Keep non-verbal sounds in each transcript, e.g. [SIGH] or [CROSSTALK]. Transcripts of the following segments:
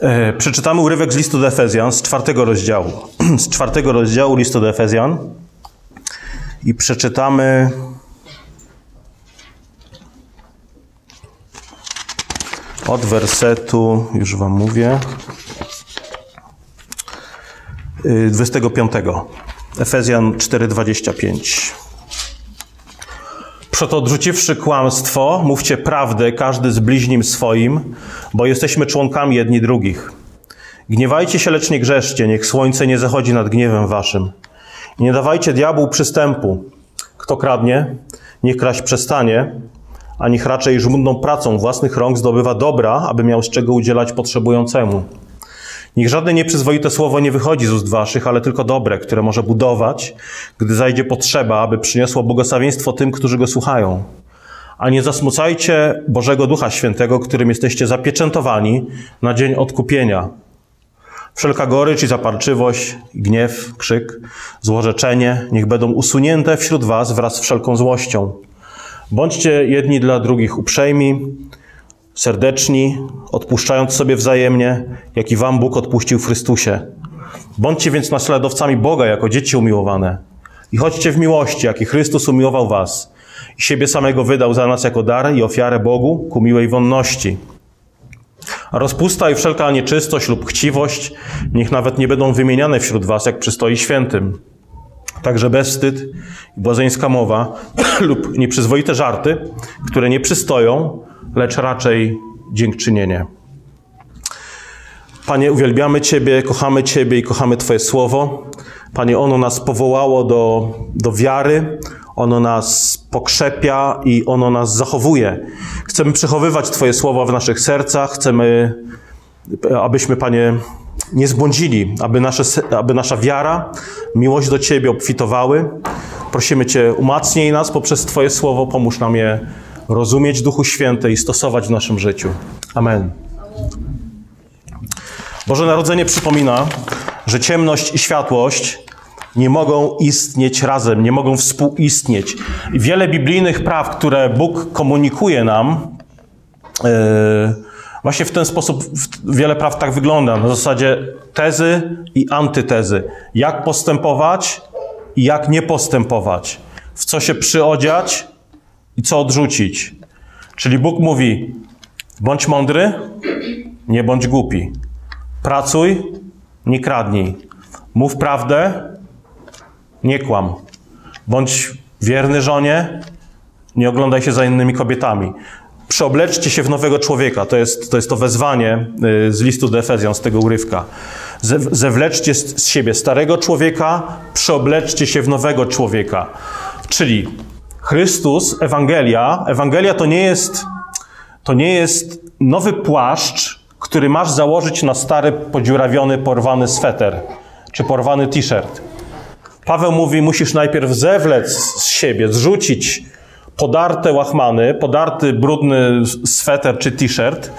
E, przeczytamy urywek z listu do Efezjan z czwartego rozdziału. [CLEARS THROAT] Z czwartego rozdziału listu do Efezjan i przeczytamy od wersetu, już wam mówię, y, 25. Efezjan 4:25. Przeto odrzuciwszy kłamstwo, mówcie prawdę każdy z bliźnim swoim, bo jesteśmy członkami jedni drugich. Gniewajcie się, lecz nie grzeszcie, niech słońce nie zachodzi nad gniewem waszym. Nie dawajcie diabłu przystępu. Kto kradnie, niech kraść przestanie, a niech raczej żmudną pracą własnych rąk zdobywa dobra, aby miał z czego udzielać potrzebującemu. Niech żadne nieprzyzwoite słowo nie wychodzi z ust waszych, ale tylko dobre, które może budować, gdy zajdzie potrzeba, aby przyniosło błogosławieństwo tym, którzy go słuchają. A nie zasmucajcie Bożego Ducha Świętego, którym jesteście zapieczętowani na dzień odkupienia. Wszelka gorycz i zaparczywość, gniew, krzyk, złorzeczenie niech będą usunięte wśród was wraz z wszelką złością. Bądźcie jedni dla drugich uprzejmi, serdeczni, odpuszczając sobie wzajemnie, jak i wam Bóg odpuścił w Chrystusie. Bądźcie więc naśladowcami Boga jako dzieci umiłowane. I chodźcie w miłości, jak i Chrystus umiłował was. I siebie samego wydał za nas jako dar i ofiarę Bogu ku miłej wonności. A rozpusta i wszelka nieczystość lub chciwość niech nawet nie będą wymieniane wśród was, jak przystoi świętym. Także bezwstyd i błazeńska mowa [CLEARS THROAT] lub nieprzyzwoite żarty, które nie przystoją, lecz raczej dziękczynienie. Panie, uwielbiamy Ciebie, kochamy Ciebie i kochamy Twoje słowo. Panie, ono nas powołało do, do wiary, ono nas pokrzepia i ono nas zachowuje. Chcemy przechowywać Twoje słowa w naszych sercach, chcemy, abyśmy, Panie, nie zbłądzili, aby, nasze, aby nasza wiara, miłość do Ciebie obfitowały. Prosimy Cię, umacnij nas poprzez Twoje słowo, pomóż nam je rozumieć Duchu Święty i stosować w naszym życiu. Amen. Boże Narodzenie przypomina, że ciemność i światłość nie mogą istnieć razem, nie mogą współistnieć. Wiele biblijnych praw, które Bóg komunikuje nam, yy, właśnie w ten sposób wiele praw tak wygląda. Na zasadzie tezy i antytezy. Jak postępować i jak nie postępować. W co się przyodziać i co odrzucić. Czyli Bóg mówi: bądź mądry, nie bądź głupi. Pracuj, nie kradnij. Mów prawdę, nie kłam. Bądź wierny żonie, nie oglądaj się za innymi kobietami. Przeobleczcie się w nowego człowieka. To jest to, jest to wezwanie y, z listu do Efezjan, z tego urywka. Zewleczcie z siebie starego człowieka, przeobleczcie się w nowego człowieka. Czyli Chrystus, Ewangelia, Ewangelia to nie jest, to nie jest nowy płaszcz, który masz założyć na stary, podziurawiony, porwany sweter czy porwany t-shirt. Paweł mówi, musisz najpierw zewlec z siebie, zrzucić podarte łachmany, podarty, brudny sweter czy t-shirt,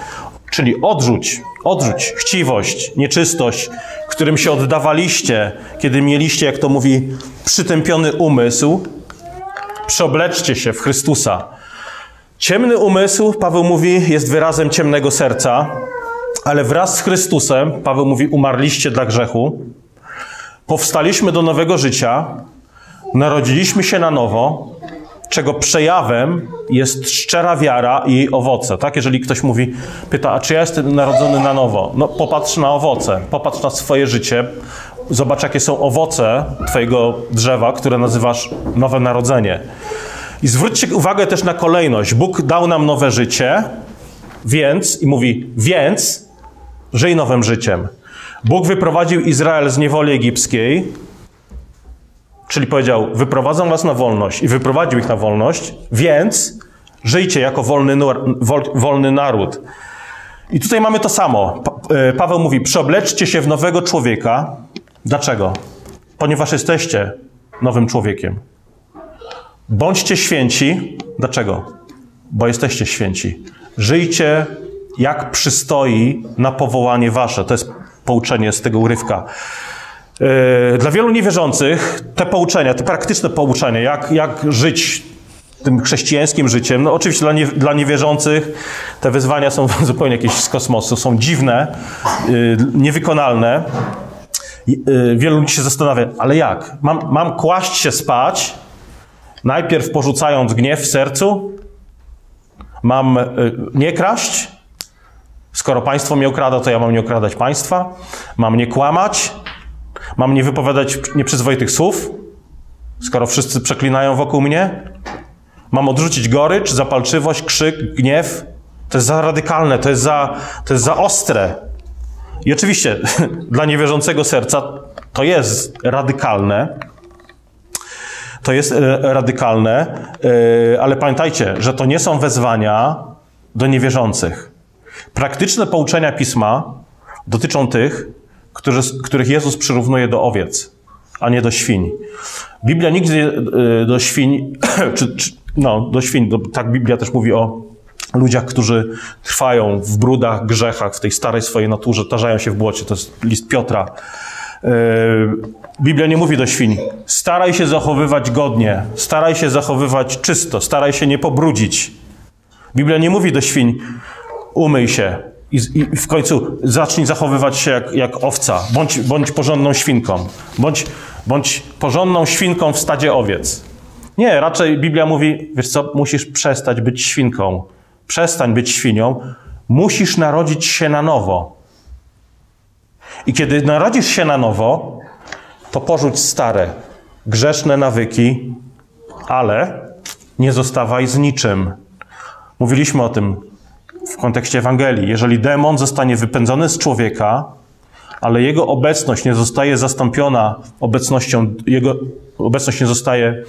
czyli odrzuć, odrzuć chciwość, nieczystość, którym się oddawaliście, kiedy mieliście, jak to mówi, przytępiony umysł, Przeobleczcie się w Chrystusa. Ciemny umysł, Paweł mówi, jest wyrazem ciemnego serca, ale wraz z Chrystusem, Paweł mówi, umarliście dla grzechu, powstaliśmy do nowego życia, narodziliśmy się na nowo, czego przejawem jest szczera wiara i owoce. Tak? Jeżeli ktoś mówi, pyta, a czy ja jestem narodzony na nowo? No popatrz na owoce, popatrz na swoje życie, Zobacz, jakie są owoce Twojego drzewa, które nazywasz nowe narodzenie. I zwróćcie uwagę też na kolejność. Bóg dał nam nowe życie, więc, i mówi, więc żyj nowym życiem. Bóg wyprowadził Izrael z niewoli egipskiej, czyli powiedział: Wyprowadzam was na wolność, i wyprowadził ich na wolność, więc żyjcie jako wolny, wolny naród. I tutaj mamy to samo. E, Paweł mówi: Przeobleczcie się w nowego człowieka, Dlaczego? Ponieważ jesteście nowym człowiekiem. Bądźcie święci. Dlaczego? Bo jesteście święci. Żyjcie jak przystoi na powołanie wasze. To jest pouczenie z tego urywka. Yy, dla wielu niewierzących te pouczenia, te praktyczne pouczenia, jak, jak żyć tym chrześcijańskim życiem. No oczywiście dla, nie, dla niewierzących te wyzwania są [LAUGHS] zupełnie jakieś z kosmosu, są dziwne, yy, niewykonalne. Yy, wielu ludzi się zastanawia, ale jak? Mam, mam kłaść się spać, najpierw porzucając gniew w sercu? Mam yy, nie kraść? Skoro państwo mnie okrada, to ja mam nie okradać państwa? Mam nie kłamać? Mam nie wypowiadać nieprzyzwoitych słów? Skoro wszyscy przeklinają wokół mnie? Mam odrzucić gorycz, zapalczywość, krzyk, gniew? To jest za radykalne, to jest za, to jest za ostre. I oczywiście [LAUGHS] dla niewierzącego serca to jest radykalne. To jest e, radykalne, e, ale pamiętajcie, że to nie są wezwania do niewierzących. Praktyczne pouczenia pisma dotyczą tych, których Jezus przyrównuje do owiec, a nie do świń. Biblia nigdy e, do świń, [CLEARS THROAT] czy, czy, no, do świń, tak Biblia też mówi o ludziach, którzy trwają w brudach, grzechach, w tej starej swojej naturze, tarzają się w błocie. To jest list Piotra. Yy, Biblia nie mówi do świń, staraj się zachowywać godnie, staraj się zachowywać czysto, staraj się nie pobrudzić. Biblia nie mówi do świń, umyj się i, i w końcu zacznij zachowywać się jak, jak owca, bądź, bądź porządną świnką, bądź, bądź porządną świnką w stadzie owiec. Nie, raczej Biblia mówi, wiesz co, musisz przestać być świnką. Przestań być świnią. Musisz narodzić się na nowo. I kiedy narodzisz się na nowo, to porzuć stare, grzeszne nawyki, ale nie zostawaj z niczym. Mówiliśmy o tym w kontekście Ewangelii. Jeżeli demon zostanie wypędzony z człowieka, ale jego obecność nie zostaje zastąpiona obecnością, jego obecność nie zostaje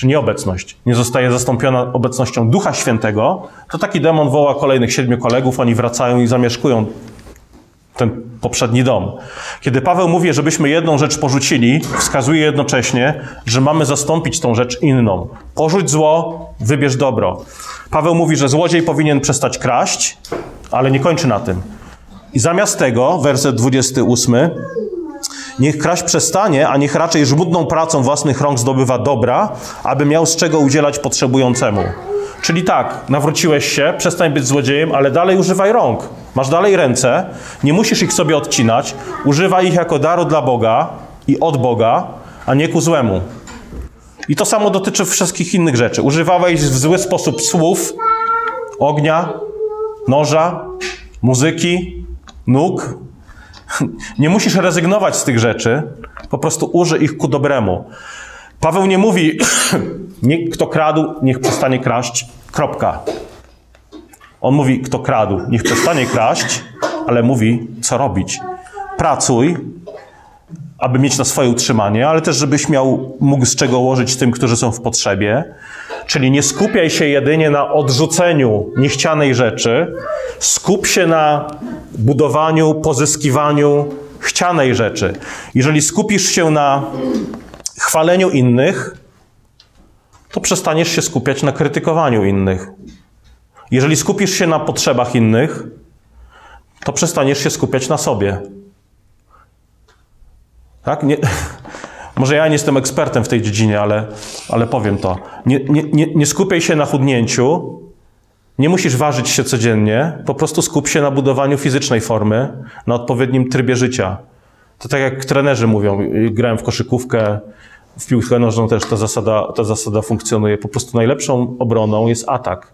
czy nieobecność nie zostaje zastąpiona obecnością Ducha Świętego, to taki demon woła kolejnych siedmiu kolegów, oni wracają i zamieszkują ten poprzedni dom. Kiedy Paweł mówi, żebyśmy jedną rzecz porzucili, wskazuje jednocześnie, że mamy zastąpić tą rzecz inną. Porzuć zło, wybierz dobro. Paweł mówi, że złodziej powinien przestać kraść, ale nie kończy na tym. I zamiast tego, werset 28, Niech kraść przestanie, a niech raczej żmudną pracą własnych rąk zdobywa dobra, aby miał z czego udzielać potrzebującemu. Czyli tak, nawróciłeś się, przestań być złodziejem, ale dalej używaj rąk. Masz dalej ręce, nie musisz ich sobie odcinać, używaj ich jako daru dla Boga i od Boga, a nie ku złemu. I to samo dotyczy wszystkich innych rzeczy. Używałeś w zły sposób słów, ognia, noża, muzyki, nóg, nie musisz rezygnować z tych rzeczy, po prostu użyj ich ku dobremu. Paweł nie mówi, [COUGHS] kto kradł, niech przestanie kraść, kropka. On mówi, kto kradł, niech przestanie kraść, ale mówi, co robić. Pracuj, aby mieć na swoje utrzymanie, ale też, żebyś miał, mógł z czego łożyć tym, którzy są w potrzebie. Czyli nie skupiaj się jedynie na odrzuceniu niechcianej rzeczy, skup się na budowaniu, pozyskiwaniu chcianej rzeczy. Jeżeli skupisz się na chwaleniu innych, to przestaniesz się skupiać na krytykowaniu innych. Jeżeli skupisz się na potrzebach innych, to przestaniesz się skupiać na sobie. Tak? Nie, [LAUGHS] może ja nie jestem ekspertem w tej dziedzinie, ale, ale powiem to. Nie, nie, nie, skupiaj się na chudnięciu, nie musisz ważyć się codziennie, po prostu skup się na budowaniu fizycznej formy, na odpowiednim trybie życia. To tak jak trenerzy mówią, grałem w koszykówkę, w piłkę nożną też ta zasada, ta zasada funkcjonuje. Po prostu najlepszą obroną jest atak.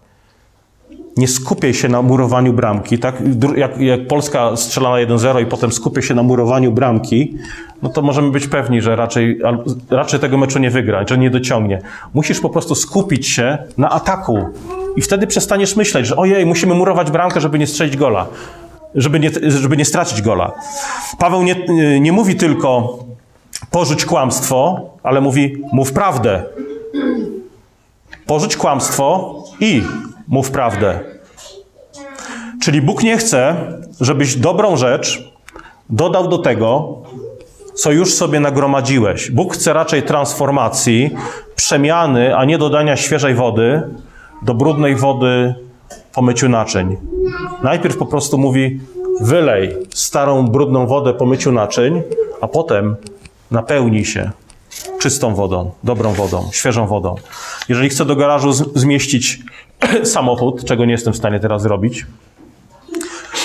Nie skupiaj się na murowaniu bramki. Tak? Jak, jak Polska strzela na 1-0 i potem skupię się na murowaniu bramki, no to możemy być pewni, że raczej, raczej tego meczu nie wygra, że nie dociągnie. Musisz po prostu skupić się na ataku. I wtedy przestaniesz myśleć, że ojej, musimy murować bramkę, żeby nie strzelić gola. Żeby nie, żeby nie stracić gola. Paweł nie, nie mówi tylko porzuć kłamstwo, ale mówi mów prawdę. Porzuć kłamstwo i mów prawdę. Czyli Bóg nie chce, żebyś dobrą rzecz dodał do tego, co już sobie nagromadziłeś. Bóg chce raczej transformacji, przemiany, a nie dodania świeżej wody do brudnej wody po myciu naczyń. Najpierw po prostu mówi: wylej starą, brudną wodę po myciu naczyń, a potem napełnij się czystą wodą, dobrą wodą, świeżą wodą. Jeżeli chcę do garażu zmieścić [COUGHS] samochód, czego nie jestem w stanie teraz zrobić,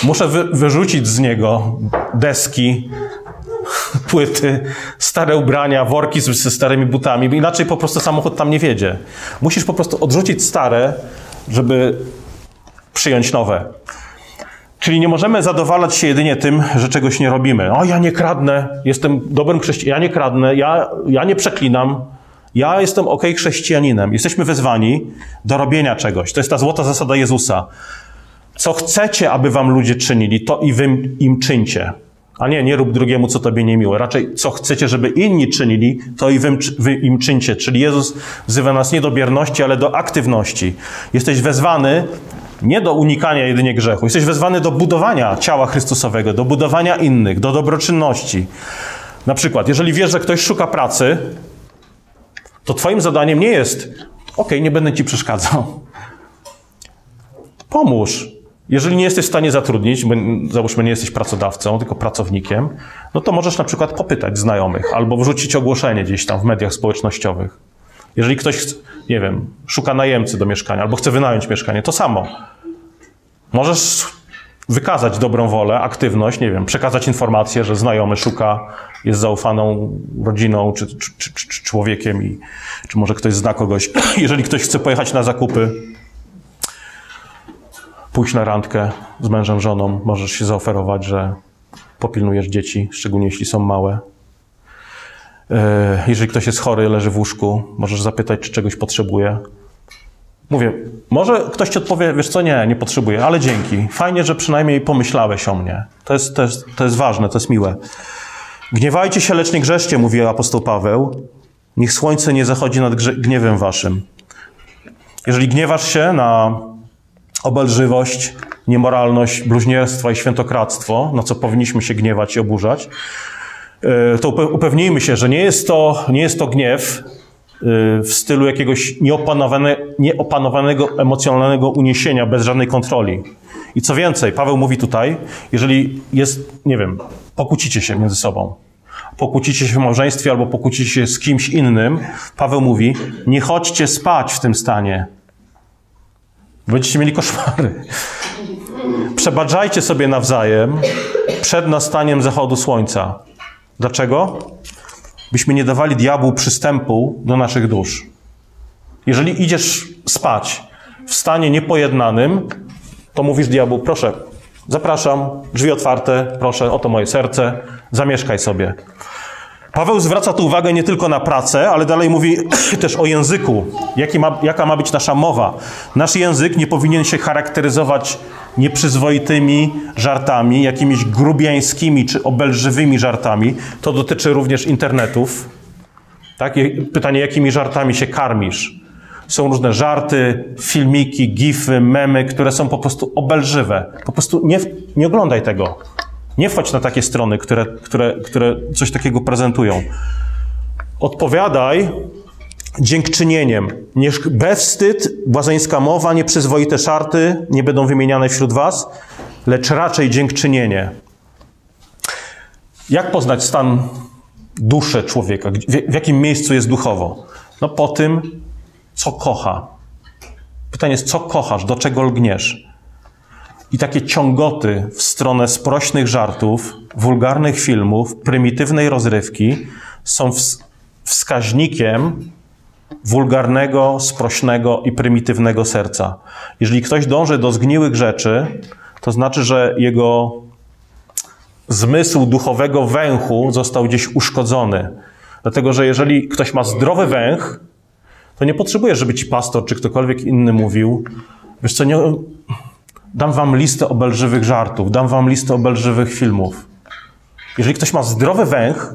muszę wy wyrzucić z niego deski, [LAUGHS] płyty, stare ubrania, worki z, ze starymi butami, bo inaczej po prostu samochód tam nie wiedzie. Musisz po prostu odrzucić stare, żeby przyjąć nowe. Czyli nie możemy zadowalać się jedynie tym, że czegoś nie robimy. O, ja nie kradnę, jestem dobrym chrześcijaninem, ja nie kradnę, ja, ja nie przeklinam, ja jestem ok chrześcijaninem. Jesteśmy wezwani do robienia czegoś. To jest ta złota zasada Jezusa. Co chcecie, aby wam ludzie czynili, to i wy im czyńcie. A nie, nie rób drugiemu, co tobie niemiłe. Raczej, co chcecie, żeby inni czynili, to i wy, wy im czyńcie. Czyli Jezus wzywa nas nie do bierności, ale do aktywności. Jesteś wezwany nie do unikania jedynie grzechu. Jesteś wezwany do budowania ciała Chrystusowego, do budowania innych, do dobroczynności. Na przykład, jeżeli wiesz, że ktoś szuka pracy, to twoim zadaniem nie jest, ok, nie będę ci przeszkadzał. Pomóż. Jeżeli nie jesteś w stanie zatrudnić, bo załóżmy nie jesteś pracodawcą, tylko pracownikiem, no to możesz na przykład popytać znajomych albo wrzucić ogłoszenie gdzieś tam w mediach społecznościowych. Jeżeli ktoś, nie wiem, szuka najemcy do mieszkania albo chce wynająć mieszkanie, to samo. Możesz wykazać dobrą wolę, aktywność, nie wiem, przekazać informację, że znajomy szuka, jest zaufaną rodziną czy, czy, czy, czy człowiekiem i czy może ktoś zna kogoś. [CLEARS THROAT] Jeżeli ktoś chce pojechać na zakupy, pójść na randkę z mężem, żoną, możesz się zaoferować, że popilnujesz dzieci, szczególnie jeśli są małe. E, jeżeli ktoś jest chory, leży w łóżku, możesz zapytać, czy czegoś potrzebuje. Mówię, może ktoś ci odpowie, wiesz co, nie, nie potrzebuję, ale dzięki. Fajnie, że przynajmniej pomyślałeś o mnie. To jest, to jest, to jest ważne, to jest miłe. Gniewajcie się, lecz nie grzeszcie, mówi apostoł Paweł. Niech słońce nie zachodzi nad gniewem waszym. Jeżeli gniewasz się na obelżywość, niemoralność, bluźnierstwo i świętokradztwo, na co powinniśmy się gniewać i oburzać, e, to upewnijmy się, że nie jest to, nie jest to gniew w stylu jakiegoś nieopanowane, nieopanowanego emocjonalnego uniesienia bez żadnej kontroli. I co więcej, Paweł mówi tutaj, jeżeli jest, nie wiem, pokłócicie się między sobą, pokłócicie się w małżeństwie albo pokłócicie się z kimś innym, Paweł mówi, nie chodźcie spać w tym stanie. Będziecie mieli koszmary. Przebaczajcie sobie nawzajem przed nastaniem zachodu słońca. Dlaczego? Byśmy nie dawali diabłu przystępu do naszych dusz. Jeżeli idziesz spać w stanie niepojednanym, to mówisz diabłu, proszę, zapraszam, drzwi otwarte, proszę, oto moje serce, zamieszkaj sobie. Paweł zwraca tu uwagę nie tylko na pracę, ale dalej mówi [CLEARS THROAT] też o języku. Ma, jaka ma być nasza mowa? Nasz język nie powinien się charakteryzować nieprzyzwoitymi żartami, jakimiś grubiańskimi czy obelżywymi żartami. To dotyczy również internetów. Tak? Pytanie, jakimi żartami się karmisz? Są różne żarty, filmiki, gify, memy, które są po prostu obelżywe. Po prostu nie, nie oglądaj tego. Nie wchodź na takie strony, które, które, które coś takiego prezentują. Odpowiadaj dziękczynieniem. Niech bezwstyd, błazeńska mowa, nieprzyzwoite szarty nie będą wymieniane wśród was, lecz raczej dziękczynienie. Jak poznać stan duszy człowieka? W jakim miejscu jest duchowo? No po tym, co kocha. Pytanie jest, co kochasz, do czego lgniesz? I takie ciągoty w stronę sprośnych żartów, wulgarnych filmów, prymitywnej rozrywki są wskaźnikiem wulgarnego, sprośnego i prymitywnego serca. Jeżeli ktoś dąży do zgniłych rzeczy, to znaczy, że jego zmysł duchowego węchu został gdzieś uszkodzony. Dlatego, że jeżeli ktoś ma zdrowy węch, to nie potrzebuje, żeby ci pastor czy ktokolwiek inny mówił, wiesz co, nie, dam wam listę obelżywych żartów, dam wam listę obelżywych filmów. Jeżeli ktoś ma zdrowy węch,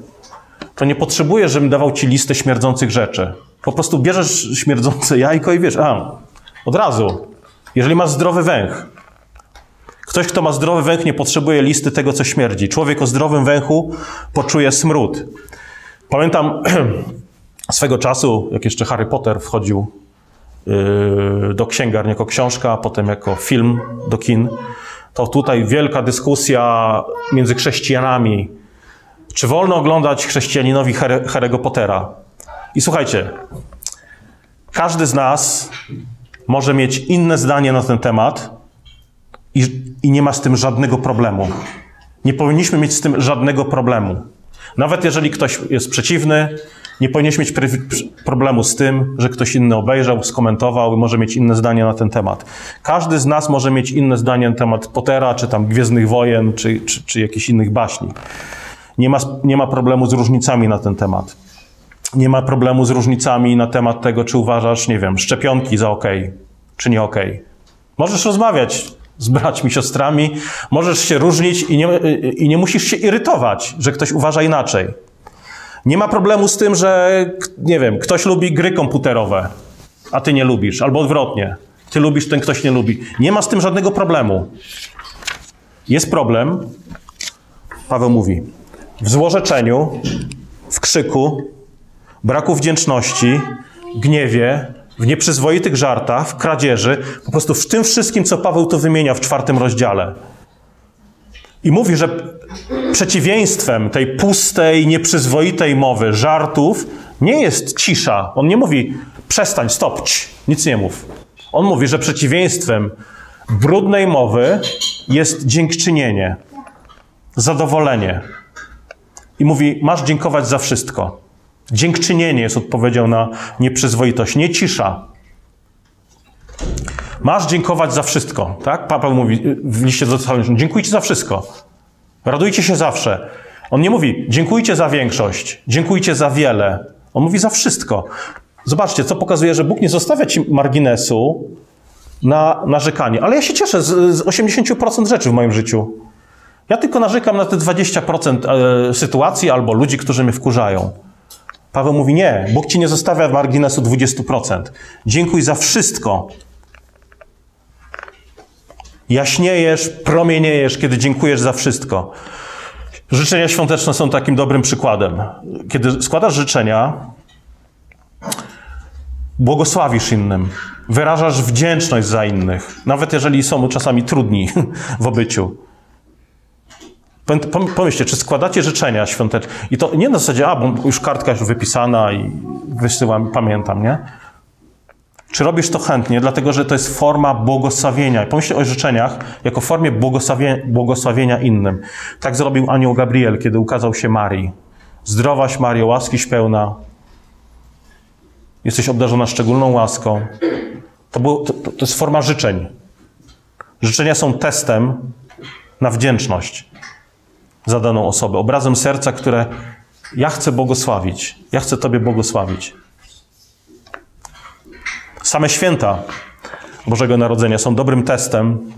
to nie potrzebuje, żebym dawał ci listę śmierdzących rzeczy. Po prostu bierzesz śmierdzące jajko i wiesz, a, od razu. Jeżeli masz zdrowy węch. Ktoś, kto ma zdrowy węch, nie potrzebuje listy tego, co śmierdzi. Człowiek o zdrowym węchu poczuje smród. Pamiętam [CLEARS THROAT] swego czasu, jak jeszcze Harry Potter wchodził do księgarni jako książka, a potem jako film do kin, to tutaj wielka dyskusja między chrześcijanami. Czy wolno oglądać chrześcijaninowi Harry'ego Pottera? I słuchajcie, Każdy z nas może mieć inne zdanie na ten temat i, i nie ma z tym żadnego problemu. Nie powinniśmy mieć z tym żadnego problemu. Nawet jeżeli ktoś jest przeciwny, nie powinniśmy mieć problemu z tym, że ktoś inny obejrzał, skomentował i może mieć inne zdanie na ten temat. Każdy z nas może mieć inne zdanie na temat Pottera, czy tam Gwiezdnych Wojen, czy, czy, czy jakichś innych baśni. Nie ma, nie ma problemu z różnicami na ten temat. Nie ma problemu z różnicami na temat tego, czy uważasz, nie wiem, szczepionki za ok, czy nie ok. Możesz rozmawiać z braćmi, siostrami, możesz się różnić i nie, i nie musisz się irytować, że ktoś uważa inaczej. Nie ma problemu z tym, że, nie wiem, ktoś lubi gry komputerowe, a ty nie lubisz, albo odwrotnie. Ty lubisz, ten ktoś nie lubi. Nie ma z tym żadnego problemu. Jest problem, Paweł mówi, w złorzeczeniu, w krzyku, braku wdzięczności, gniewie, w nieprzyzwoitych żartach, w kradzieży, po prostu w tym wszystkim, co Paweł tu wymienia w czwartym rozdziale. I mówi, że przeciwieństwem tej pustej, nieprzyzwoitej mowy, żartów, nie jest cisza. On nie mówi przestań, stopć, nic nie mów. On mówi, że przeciwieństwem brudnej mowy jest dziękczynienie, zadowolenie. I mówi, masz dziękować za wszystko. Dziękczynienie jest odpowiedzią na nieprzyzwoitość, nie cisza. Masz dziękować za wszystko, tak? Paweł mówi w liście do Tesaloniczan, dziękujcie za wszystko. Radujcie się zawsze. On nie mówi, dziękujcie za większość, dziękujcie za wiele. On mówi za wszystko. Zobaczcie, co pokazuje, że Bóg nie zostawia ci marginesu na narzekanie. Ale ja się cieszę z, z 80% rzeczy w moim życiu. Ja tylko narzekam na te 20% e, sytuacji albo ludzi, którzy mnie wkurzają. Paweł mówi, nie, Bóg ci nie zostawia marginesu 20%. Dziękuj za wszystko, Jaśniejesz, promieniejesz, kiedy dziękujesz za wszystko. Życzenia świąteczne są takim dobrym przykładem. Kiedy składasz życzenia, błogosławisz innym, wyrażasz wdzięczność za innych, nawet jeżeli są czasami trudni [LAUGHS] w obyciu. Pomyślcie, czy składacie życzenia świąteczne i to nie na zasadzie, a, bo już kartka jest wypisana i wysyłam, pamiętam, nie? Czy robisz to chętnie, dlatego że to jest forma błogosławienia. Pomyśl o życzeniach jako formie błogosławienia, innym. Tak zrobił anioł Gabriel, kiedy ukazał się Marii. Zdrowaś Mario, łaskiś pełna. Jesteś obdarzona szczególną łaską. To, było, to, to jest forma życzeń. Życzenia są testem na wdzięczność za daną osobę. Obrazem serca, które ja chcę błogosławić. Ja chcę Tobie błogosławić. Same święta Bożego Narodzenia są dobrym testem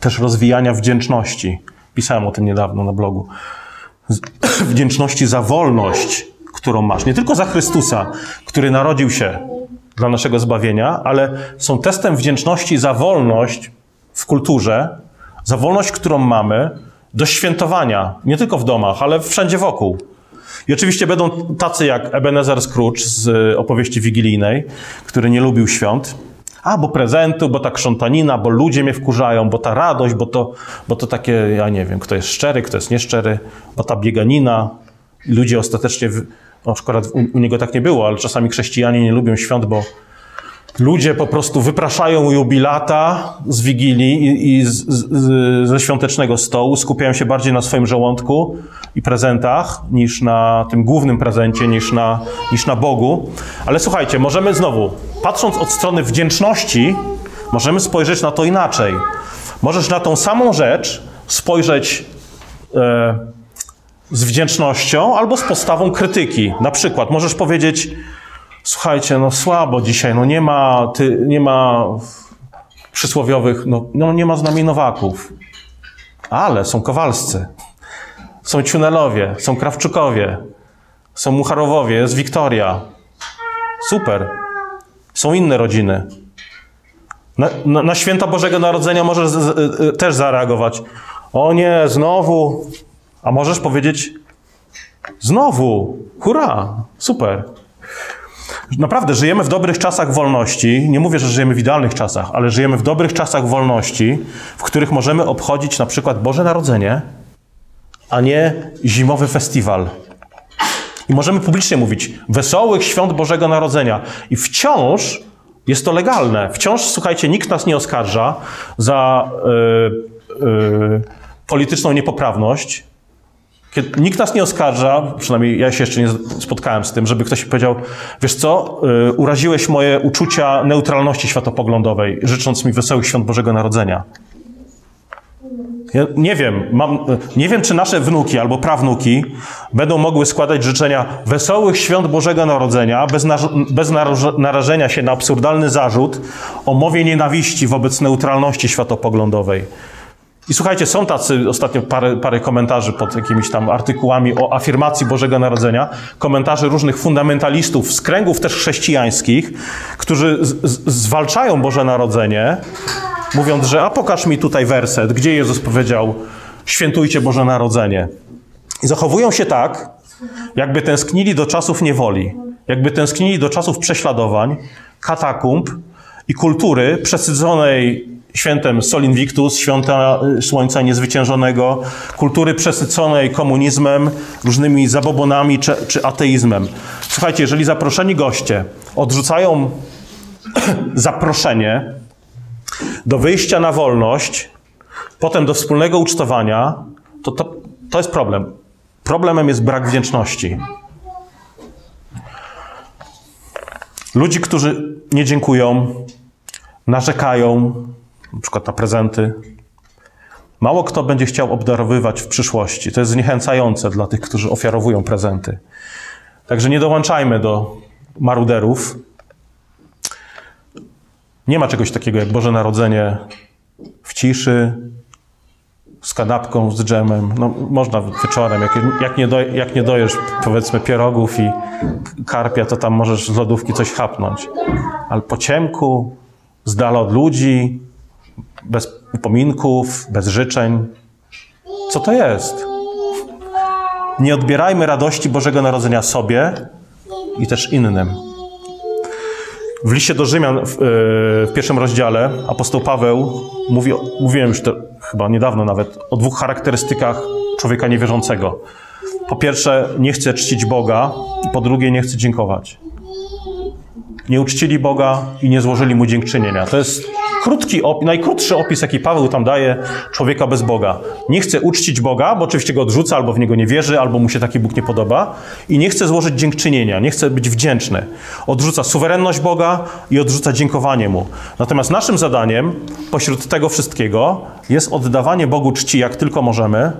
też rozwijania wdzięczności. Pisałem o tym niedawno na blogu. [CLEARS THROAT] Wdzięczności za wolność, którą masz. Nie tylko za Chrystusa, który narodził się dla naszego zbawienia, ale są testem wdzięczności za wolność w kulturze, za wolność, którą mamy do świętowania. Nie tylko w domach, ale wszędzie wokół. I oczywiście będą tacy jak Ebenezer Scrooge z opowieści wigilijnej, który nie lubił świąt. A, bo prezentu, bo ta krzątanina, bo ludzie mnie wkurzają, bo ta radość, bo to, bo to takie, ja nie wiem, kto jest szczery, kto jest nieszczery, bo ta bieganina. Ludzie ostatecznie, no akurat u, u niego tak nie było, ale czasami chrześcijanie nie lubią świąt, bo Ludzie po prostu wypraszają jubilata z wigilii i, i z, z, ze świątecznego stołu, skupiają się bardziej na swoim żołądku i prezentach niż na tym głównym prezencie, niż na, niż na Bogu. Ale słuchajcie, możemy znowu, patrząc od strony wdzięczności, możemy spojrzeć na to inaczej. Możesz na tą samą rzecz spojrzeć e, z wdzięcznością albo z postawą krytyki. Na przykład możesz powiedzieć, słuchajcie, no słabo dzisiaj, no nie ma, ty, nie ma przysłowiowych, no, no nie ma z nami Nowaków. Ale są Kowalscy, są Ciunelowie, są Krawczukowie, są Mucharowowie, jest Wiktoria. Super. Są inne rodziny. Na, na, na święta Bożego Narodzenia możesz z, z, też zareagować. O nie, znowu. A możesz powiedzieć, znowu, hurra, super. Naprawdę, żyjemy w dobrych czasach wolności. Nie mówię, że żyjemy w idealnych czasach, ale żyjemy w dobrych czasach wolności, w których możemy obchodzić na przykład Boże Narodzenie, a nie zimowy festiwal. I możemy publicznie mówić wesołych świąt Bożego Narodzenia. I wciąż jest to legalne. Wciąż, słuchajcie, nikt nas nie oskarża za yy, yy, polityczną niepoprawność. Kiedy, nikt nas nie oskarża, przynajmniej ja się jeszcze nie spotkałem z tym, żeby ktoś powiedział, wiesz co, yy, uraziłeś moje uczucia neutralności światopoglądowej, życząc mi wesołych świąt Bożego Narodzenia. Ja nie wiem, mam, nie wiem, czy nasze wnuki albo prawnuki będą mogły składać życzenia wesołych świąt Bożego Narodzenia bez, na, bez narażenia się na absurdalny zarzut o mowie nienawiści wobec neutralności światopoglądowej. I słuchajcie, są tacy, ostatnio parę, parę komentarzy pod jakimiś tam artykułami o afirmacji Bożego Narodzenia, komentarzy różnych fundamentalistów z kręgów też chrześcijańskich, którzy z, z, zwalczają Boże Narodzenie, mówiąc, że a pokaż mi tutaj werset, gdzie Jezus powiedział świętujcie Boże Narodzenie. I zachowują się tak, jakby tęsknili do czasów niewoli, jakby tęsknili do czasów prześladowań, katakumb i kultury przesydzonej świętem Sol Invictus, święta y, Słońca Niezwyciężonego, kultury przesyconej komunizmem, różnymi zabobonami czy, czy ateizmem. Słuchajcie, jeżeli zaproszeni goście odrzucają [CLEARS THROAT] zaproszenie do wyjścia na wolność, potem do wspólnego ucztowania, to, to, to jest problem. Problemem jest brak wdzięczności. Ludzi, którzy nie dziękują, narzekają, na przykład na prezenty. Mało kto będzie chciał obdarowywać w przyszłości. To jest zniechęcające dla tych, którzy ofiarowują prezenty. Także nie dołączajmy do maruderów. Nie ma czegoś takiego jak Boże Narodzenie w ciszy, z kanapką, z dżemem. No, można wieczorem, jak, jak, nie jak nie dojesz, powiedzmy, pierogów i karpia, to tam możesz z lodówki coś chapnąć. Ale po ciemku, z dala od ludzi, bez upominków, bez życzeń. Co to jest? Nie odbierajmy radości Bożego Narodzenia sobie i też innym. W liście do Rzymian w, e, w, pierwszym rozdziale apostoł Paweł mówi, mówiłem już to chyba niedawno nawet, o dwóch charakterystykach człowieka niewierzącego. Po pierwsze, nie chce czcić Boga, po drugie, nie chce dziękować. Nie uczcili Boga i nie złożyli mu dziękczynienia. To jest krótki najkrótszy opis, jaki Paweł tam daje człowieka bez Boga. Nie chce uczcić Boga, bo oczywiście go odrzuca, albo w niego nie wierzy, albo mu się taki Bóg nie podoba. I nie chce złożyć dziękczynienia, nie chce być wdzięczny. Odrzuca suwerenność Boga i odrzuca dziękowanie Mu. Natomiast naszym zadaniem pośród tego wszystkiego jest oddawanie Bogu czci, jak tylko możemy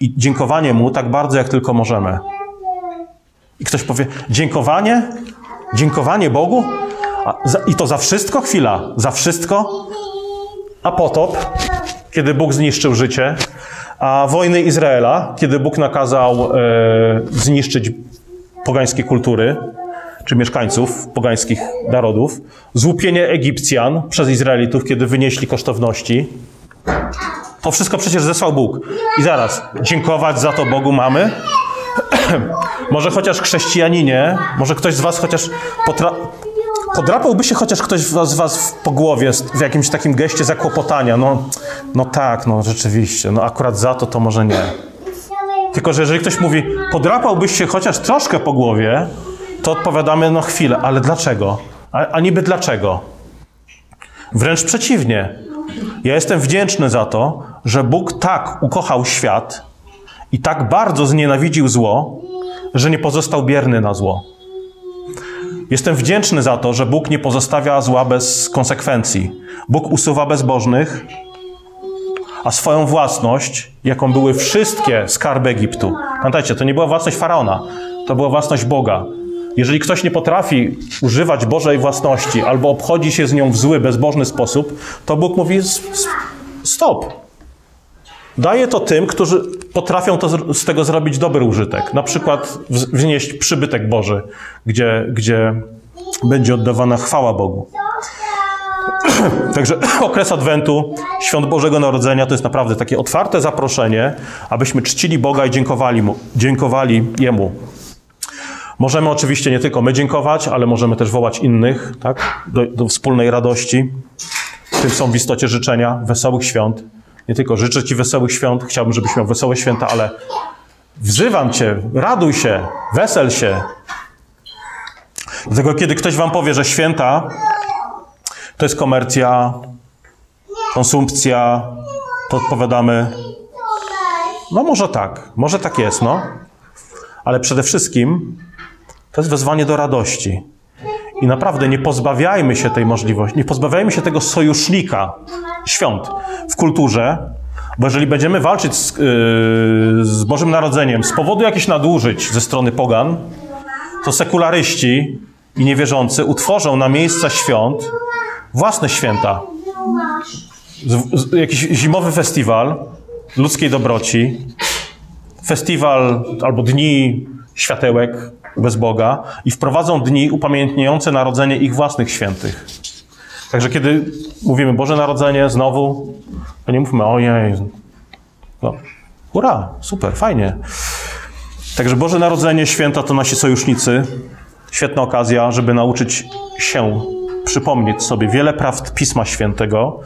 i dziękowanie Mu tak bardzo, jak tylko możemy. I ktoś powie, dziękowanie? Dziękowanie Bogu? Za, I to za wszystko? Chwila. Za wszystko? A potop, kiedy Bóg zniszczył życie, a wojny Izraela, kiedy Bóg nakazał e, zniszczyć pogańskie kultury, czy mieszkańców pogańskich narodów, złupienie Egipcjan przez Izraelitów, kiedy wynieśli kosztowności. To wszystko przecież zesłał Bóg. I zaraz, dziękować za to Bogu mamy? [CLEARS THROAT] może chociaż chrześcijaninie, może ktoś z was chociaż potra Podrapałby się chociaż ktoś z was po głowie w jakimś takim geście zakłopotania. No, no tak, no rzeczywiście, no akurat za to to może nie. Tylko, że jeżeli ktoś mówi, podrapałbyś się chociaż troszkę po głowie, to odpowiadamy, no chwilę, ale dlaczego? A, a niby dlaczego? Wręcz przeciwnie. Ja jestem wdzięczny za to, że Bóg tak ukochał świat i tak bardzo znienawidził zło, że nie pozostał bierny na zło. Jestem wdzięczny za to, że Bóg nie pozostawia zła bez konsekwencji. Bóg usuwa bezbożnych, a swoją własność, jaką były wszystkie skarby Egiptu. Pamiętajcie, to nie była własność faraona, to była własność Boga. Jeżeli ktoś nie potrafi używać Bożej własności albo obchodzi się z nią w zły, bezbożny sposób, to Bóg mówi: stop. Daje to tym, którzy potrafią to, z tego zrobić dobry użytek. Na przykład wznieść przybytek Boży, gdzie, gdzie będzie oddawana chwała Bogu. [CLEARS THROAT] Także [CLEARS THROAT] okres Adwentu, Świąt Bożego Narodzenia to jest naprawdę takie otwarte zaproszenie, abyśmy czcili Boga i dziękowali, mu, dziękowali Jemu. Możemy oczywiście nie tylko my dziękować, ale możemy też wołać innych tak? do, do wspólnej radości. Tym są w istocie życzenia wesołych świąt. Nie tylko życzę Ci wesołych świąt, chciałbym, żebyś miał wesołe święta, ale Wzywam cię, raduj się, wesel się. Dlatego, kiedy ktoś wam powie, że święta to jest komercja, konsumpcja, to odpowiadamy, no może tak, może tak jest, no. Ale przede wszystkim to jest wezwanie do radości. I naprawdę nie pozbawiajmy się tej możliwości, nie pozbawiajmy się tego sojusznika świąt w kulturze, bo jeżeli będziemy walczyć z, yy, z Bożym Narodzeniem z powodu jakichś nadużyć ze strony pogan, to sekularyści i niewierzący utworzą na miejsca świąt własne święta. Z, z, jakiś zimowy festiwal ludzkiej dobroci, festiwal albo dni światełek bez Boga i wprowadzą dni upamiętniające narodzenie ich własnych świętych. Także kiedy mówimy Boże Narodzenie znowu, to nie mówmy ojej, no, hurra, super, fajnie. Także Boże Narodzenie, święta to nasi sojusznicy. Świetna okazja, żeby nauczyć się przypomnieć sobie wiele prawd Pisma Świętego.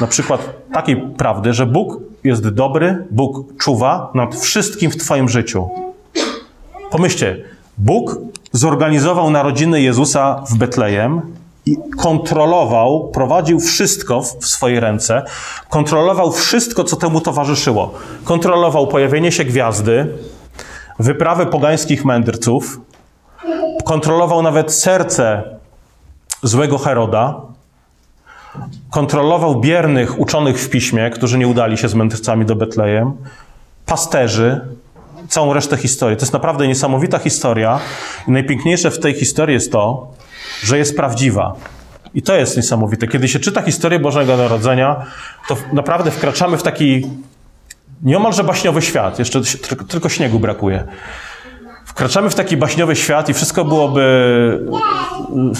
Na przykład takiej prawdy, że Bóg jest dobry, Bóg czuwa nad wszystkim w Twoim życiu. Pomyślcie, Bóg zorganizował narodziny Jezusa w Betlejem i kontrolował, prowadził wszystko w swojej ręce, kontrolował wszystko, co temu towarzyszyło. Kontrolował pojawienie się gwiazdy, wyprawy pogańskich mędrców, kontrolował nawet serce złego Heroda, kontrolował biernych uczonych w piśmie, którzy nie udali się z mędrcami do Betlejem, pasterzy, całą resztę historii. To jest naprawdę niesamowita historia. I najpiękniejsze w tej historii jest to, że jest prawdziwa. I to jest niesamowite. Kiedy się czyta historię Bożego Narodzenia, to naprawdę wkraczamy w taki nieomalże baśniowy świat. Jeszcze tylko śniegu brakuje. Wkraczamy w taki baśniowy świat i wszystko byłoby,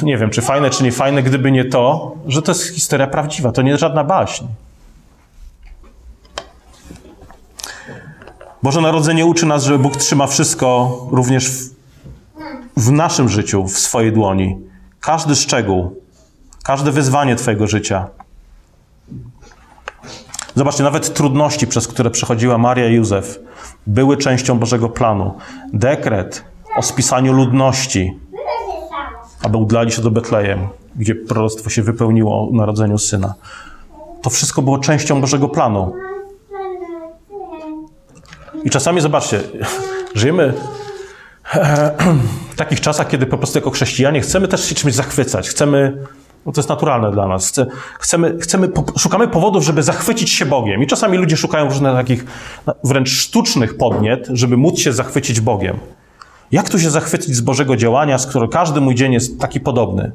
nie wiem, czy fajne, czy nie fajne, gdyby nie to, że to jest historia prawdziwa. To nie żadna baśń. Boże Narodzenie uczy nas, że Bóg trzyma wszystko również w, w naszym życiu, w swojej dłoni. Każdy szczegół, każde wyzwanie Twojego życia. Zobaczcie, nawet trudności, przez które przechodziła Maria i Józef, były częścią Bożego planu. Dekret o spisaniu ludności, aby udali się do Betlejem, gdzie proroctwo się wypełniło o narodzeniu syna. To wszystko było częścią Bożego planu. I czasami, zobaczcie, żyjemy w takich czasach, kiedy po prostu jako chrześcijanie chcemy też się czymś zachwycać. Chcemy, no to jest naturalne dla nas, chcemy, chcemy, szukamy powodów, żeby zachwycić się Bogiem. I czasami ludzie szukają różnych takich wręcz sztucznych podniet, żeby móc się zachwycić Bogiem. Jak tu się zachwycić z Bożego działania, z którego każdy mój dzień jest taki podobny?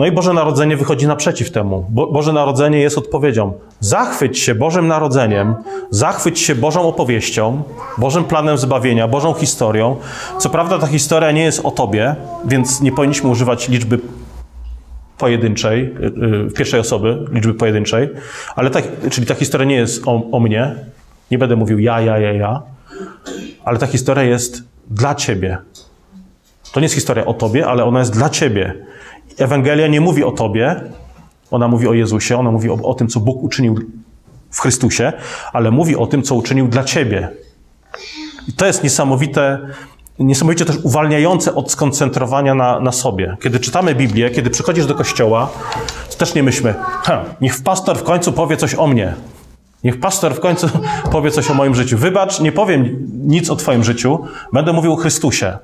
No i Boże Narodzenie wychodzi naprzeciw temu. Bo, Boże Narodzenie jest odpowiedzią. Zachwyć się Bożym Narodzeniem, zachwyć się Bożą opowieścią, Bożym planem zbawienia, Bożą historią. Co prawda ta historia nie jest o Tobie, więc nie powinniśmy używać liczby pojedynczej, y, y, pierwszej osoby, liczby pojedynczej, ale ta, czyli ta historia nie jest o, o mnie, nie będę mówił ja, ja, ja, ja, ale ta historia jest dla Ciebie. To nie jest historia o Tobie, ale ona jest dla Ciebie. Ewangelia nie mówi o Tobie, ona mówi o Jezusie, ona mówi o, o tym, co Bóg uczynił w Chrystusie, ale mówi o tym, co uczynił dla Ciebie. I to jest niesamowite, niesamowicie też uwalniające od skoncentrowania na, na sobie. Kiedy czytamy Biblię, kiedy przychodzisz do kościoła, to też nie myślmy, niech pastor w końcu powie coś o mnie. Niech pastor w końcu [LAUGHS] powie coś o moim życiu. Wybacz, nie powiem nic o Twoim życiu, będę mówił o Chrystusie.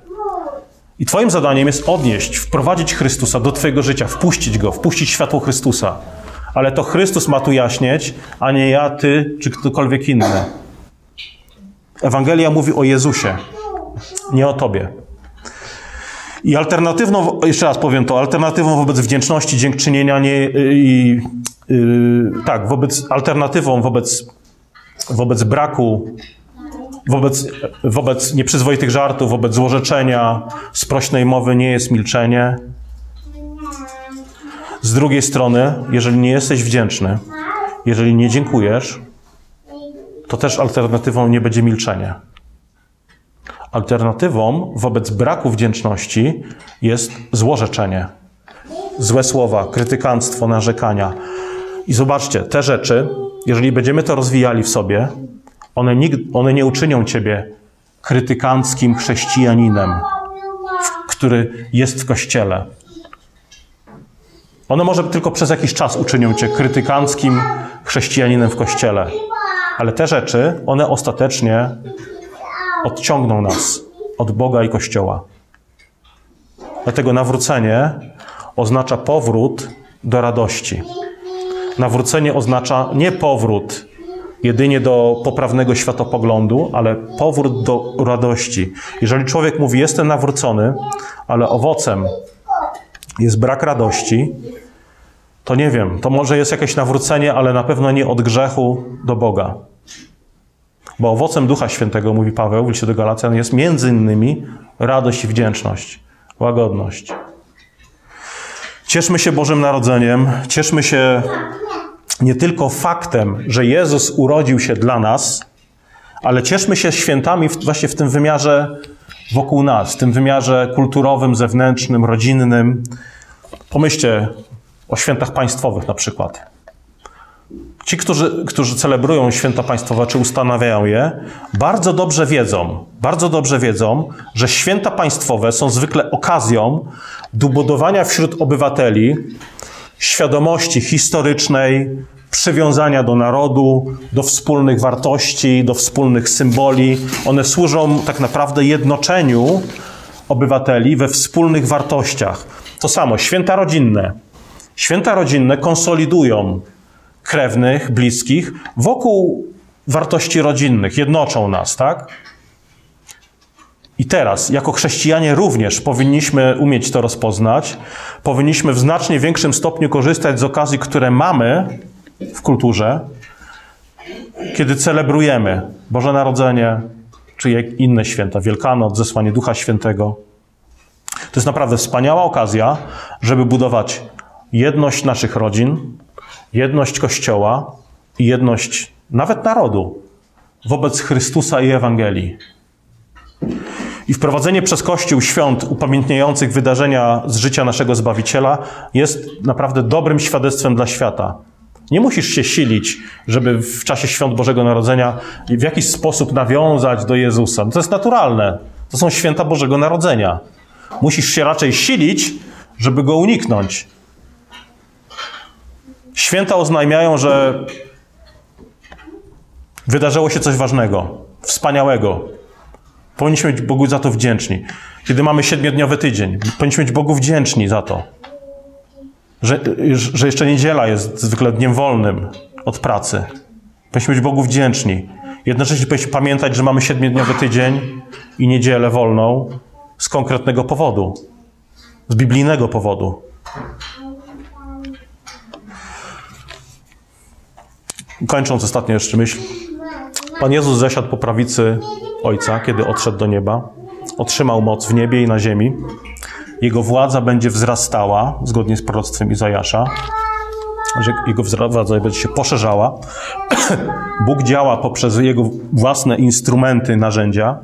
I Twoim zadaniem jest odnieść, wprowadzić Chrystusa do Twojego życia, wpuścić Go, wpuścić światło Chrystusa. Ale to Chrystus ma tu jaśnieć, a nie ja, Ty czy ktokolwiek inny. Ewangelia mówi o Jezusie, nie o Tobie. I alternatywną, jeszcze raz powiem to, alternatywą wobec wdzięczności, dziękczynienia nie, i, yy, tak, wobec, alternatywą wobec, wobec braku Wobec, wobec nieprzyzwoitych żartów, wobec złorzeczenia, sprośnej mowy nie jest milczenie. Z drugiej strony, jeżeli nie jesteś wdzięczny, jeżeli nie dziękujesz, to też alternatywą nie będzie milczenie. Alternatywą wobec braku wdzięczności jest złorzeczenie. Złe słowa, krytykanstwo, narzekania. I zobaczcie, te rzeczy, jeżeli będziemy to rozwijali w sobie, one, one nie uczynią ciebie krytykanckim chrześcijaninem, który jest w kościele. One może tylko przez jakiś czas uczynią cię krytykanckim chrześcijaninem w kościele, ale te rzeczy, one ostatecznie odciągną nas od Boga i Kościoła. Dlatego nawrócenie oznacza powrót do radości. Nawrócenie oznacza nie powrót jedynie do poprawnego światopoglądu, ale powrót do radości. Jeżeli człowiek mówi, jestem nawrócony, ale owocem jest brak radości, to nie wiem, to może jest jakieś nawrócenie, ale na pewno nie od grzechu do Boga. Bo owocem Ducha Świętego, mówi Paweł w liście do Galacjan, jest między innymi radość i wdzięczność, łagodność. Cieszmy się Bożym Narodzeniem, cieszmy się nie tylko faktem, że Jezus urodził się dla nas, ale cieszmy się świętami właśnie w tym wymiarze wokół nas, w tym wymiarze kulturowym, zewnętrznym, rodzinnym. Pomyślcie o świętach państwowych na przykład. Ci, którzy, którzy celebrują święta państwowe, czy ustanawiają je, bardzo dobrze wiedzą, bardzo dobrze wiedzą, że święta państwowe są zwykle okazją do budowania wśród obywateli świadomości historycznej, przywiązania do narodu, do wspólnych wartości, do wspólnych symboli. One służą tak naprawdę jednoczeniu obywateli we wspólnych wartościach. To samo, święta rodzinne. Święta rodzinne konsolidują krewnych, bliskich wokół wartości rodzinnych, jednoczą nas, tak? I teraz, jako chrześcijanie również powinniśmy umieć to rozpoznać, powinniśmy w znacznie większym stopniu korzystać z okazji, które mamy w kulturze, kiedy celebrujemy Boże Narodzenie, czy inne święta, Wielkanoc, zesłanie Ducha Świętego. To jest naprawdę wspaniała okazja, żeby budować jedność naszych rodzin, jedność Kościoła i jedność nawet narodu wobec Chrystusa i Ewangelii. I wprowadzenie przez Kościół świąt upamiętniających wydarzenia z życia naszego Zbawiciela jest naprawdę dobrym świadectwem dla świata. Nie musisz się silić, żeby w czasie świąt Bożego Narodzenia w jakiś sposób nawiązać do Jezusa. To jest naturalne. To są święta Bożego Narodzenia. Musisz się raczej silić, żeby go uniknąć. Święta oznajmiają, że wydarzyło się coś ważnego, wspaniałego. Powinniśmy być Bogu za to wdzięczni. Kiedy mamy siedmiodniowy tydzień, powinniśmy być Bogu wdzięczni za to. Że, że jeszcze niedziela jest zwykle dniem wolnym od pracy. Powinniśmy być Bogu wdzięczni. Jednocześnie powinniśmy pamiętać, że mamy siedmiodniowy tydzień i niedzielę wolną z konkretnego powodu. Z biblijnego powodu. Kończąc ostatnio jeszcze myśl. Pan Jezus zesiadł po prawicy Ojca, kiedy odszedł do nieba. Otrzymał moc w niebie i na ziemi. Jego władza będzie wzrastała, zgodnie z proroctwem Izajasza, jego władza będzie się poszerzała. [CLEARS THROAT] Bóg działa poprzez jego własne instrumenty, narzędzia.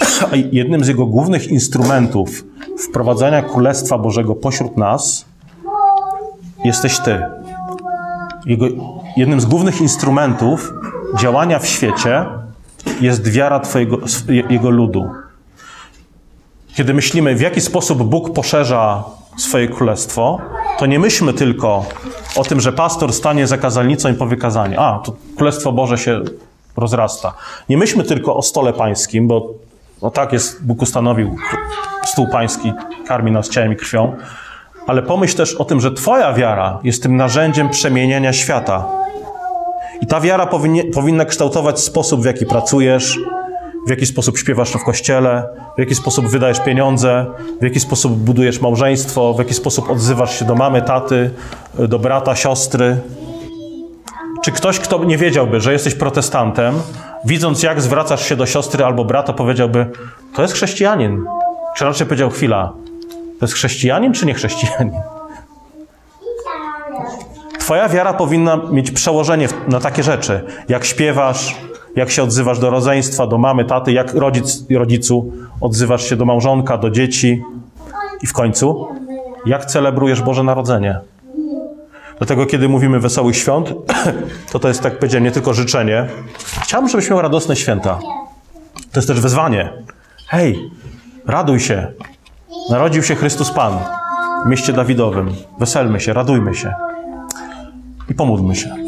[CLEARS THROAT] A jednym z jego głównych instrumentów wprowadzania Królestwa Bożego pośród nas jesteś Ty. Jego, jednym z głównych instrumentów działania w świecie jest wiara Twojego, Jego ludu. Kiedy myślimy, w jaki sposób Bóg poszerza swoje królestwo, to nie myślmy tylko o tym, że pastor stanie za kazalnicą i powie kazanie. A, to Królestwo Boże się rozrasta. Nie myślmy tylko o stole pańskim, bo no tak jest, Bóg ustanowił stół pański, karmi nas ciałem i krwią, ale pomyśl też o tym, że Twoja wiara jest tym narzędziem przemieniania świata. I ta wiara powinna kształtować sposób, w jaki pracujesz, w jaki sposób śpiewasz w kościele, w jaki sposób wydajesz pieniądze, w jaki sposób budujesz małżeństwo, w jaki sposób odzywasz się do mamy, taty, do brata, siostry. Czy ktoś, kto nie wiedziałby, że jesteś protestantem, widząc jak zwracasz się do siostry albo brata, powiedziałby, to jest chrześcijanin. Czy raczej powiedział, chwila, to jest chrześcijanin czy nie chrześcijanin? Twoja wiara powinna mieć przełożenie na takie rzeczy, jak śpiewasz, jak się odzywasz do rodzeństwa, do mamy, taty, jak rodzic, rodzicu odzywasz się do małżonka, do dzieci i w końcu, jak celebrujesz Boże Narodzenie. Dlatego, kiedy mówimy wesołych świąt, [CLEARS THROAT] to to jest, tak powiedziałem, nie tylko życzenie. Chciałbym, żebyś miał radosne święta. To jest też wezwanie. Hej, raduj się. Narodził się Chrystus Pan w mieście Dawidowym. Weselmy się, radujmy się. I pomódlmy się.